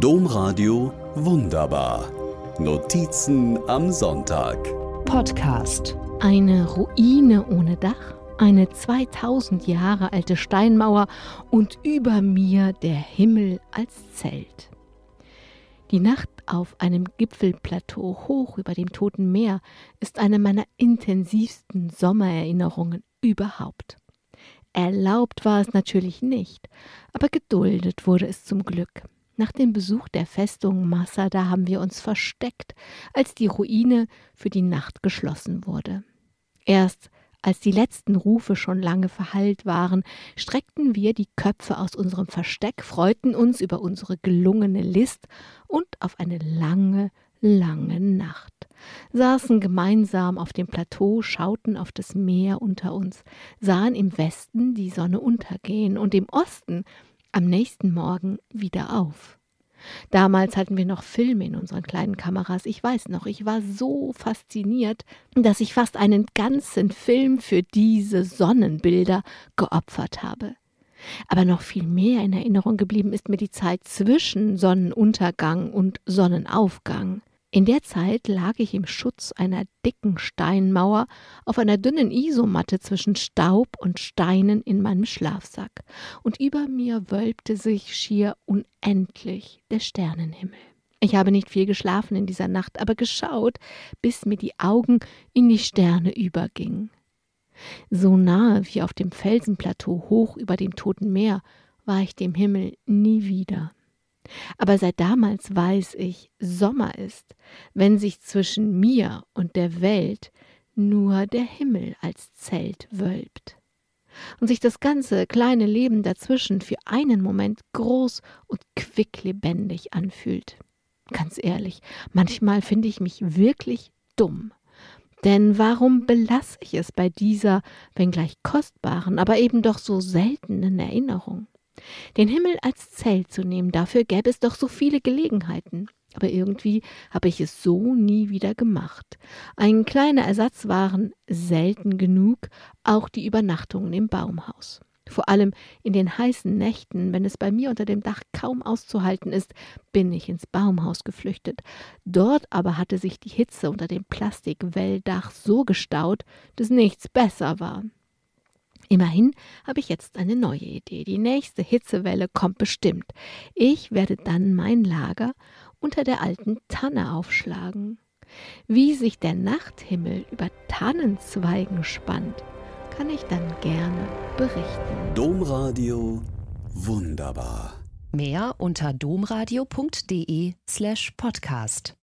Domradio Wunderbar. Notizen am Sonntag. Podcast. Eine Ruine ohne Dach, eine 2000 Jahre alte Steinmauer und über mir der Himmel als Zelt. Die Nacht auf einem Gipfelplateau hoch über dem Toten Meer ist eine meiner intensivsten Sommererinnerungen überhaupt. Erlaubt war es natürlich nicht, aber geduldet wurde es zum Glück. Nach dem Besuch der Festung Masada haben wir uns versteckt, als die Ruine für die Nacht geschlossen wurde. Erst als die letzten Rufe schon lange verhallt waren, streckten wir die Köpfe aus unserem Versteck, freuten uns über unsere gelungene List und auf eine lange, lange Nacht, saßen gemeinsam auf dem Plateau, schauten auf das Meer unter uns, sahen im Westen die Sonne untergehen und im Osten am nächsten Morgen wieder auf. Damals hatten wir noch Filme in unseren kleinen Kameras. Ich weiß noch, ich war so fasziniert, dass ich fast einen ganzen Film für diese Sonnenbilder geopfert habe. Aber noch viel mehr in Erinnerung geblieben ist mir die Zeit zwischen Sonnenuntergang und Sonnenaufgang. In der Zeit lag ich im Schutz einer dicken Steinmauer auf einer dünnen Isomatte zwischen Staub und Steinen in meinem Schlafsack, und über mir wölbte sich schier unendlich der Sternenhimmel. Ich habe nicht viel geschlafen in dieser Nacht, aber geschaut, bis mir die Augen in die Sterne übergingen. So nahe wie auf dem Felsenplateau hoch über dem Toten Meer war ich dem Himmel nie wieder. Aber seit damals weiß ich, Sommer ist, wenn sich zwischen mir und der Welt nur der Himmel als Zelt wölbt und sich das ganze kleine Leben dazwischen für einen Moment groß und quicklebendig anfühlt. Ganz ehrlich, manchmal finde ich mich wirklich dumm. Denn warum belasse ich es bei dieser, wenngleich kostbaren, aber eben doch so seltenen Erinnerung? Den Himmel als Zelt zu nehmen, dafür gäbe es doch so viele Gelegenheiten. Aber irgendwie habe ich es so nie wieder gemacht. Ein kleiner Ersatz waren selten genug auch die Übernachtungen im Baumhaus. Vor allem in den heißen Nächten, wenn es bei mir unter dem Dach kaum auszuhalten ist, bin ich ins Baumhaus geflüchtet. Dort aber hatte sich die Hitze unter dem Plastikwelldach so gestaut, dass nichts besser war. Immerhin habe ich jetzt eine neue Idee. Die nächste Hitzewelle kommt bestimmt. Ich werde dann mein Lager unter der alten Tanne aufschlagen. Wie sich der Nachthimmel über Tannenzweigen spannt, kann ich dann gerne berichten. Domradio wunderbar. Mehr unter domradio.de slash podcast.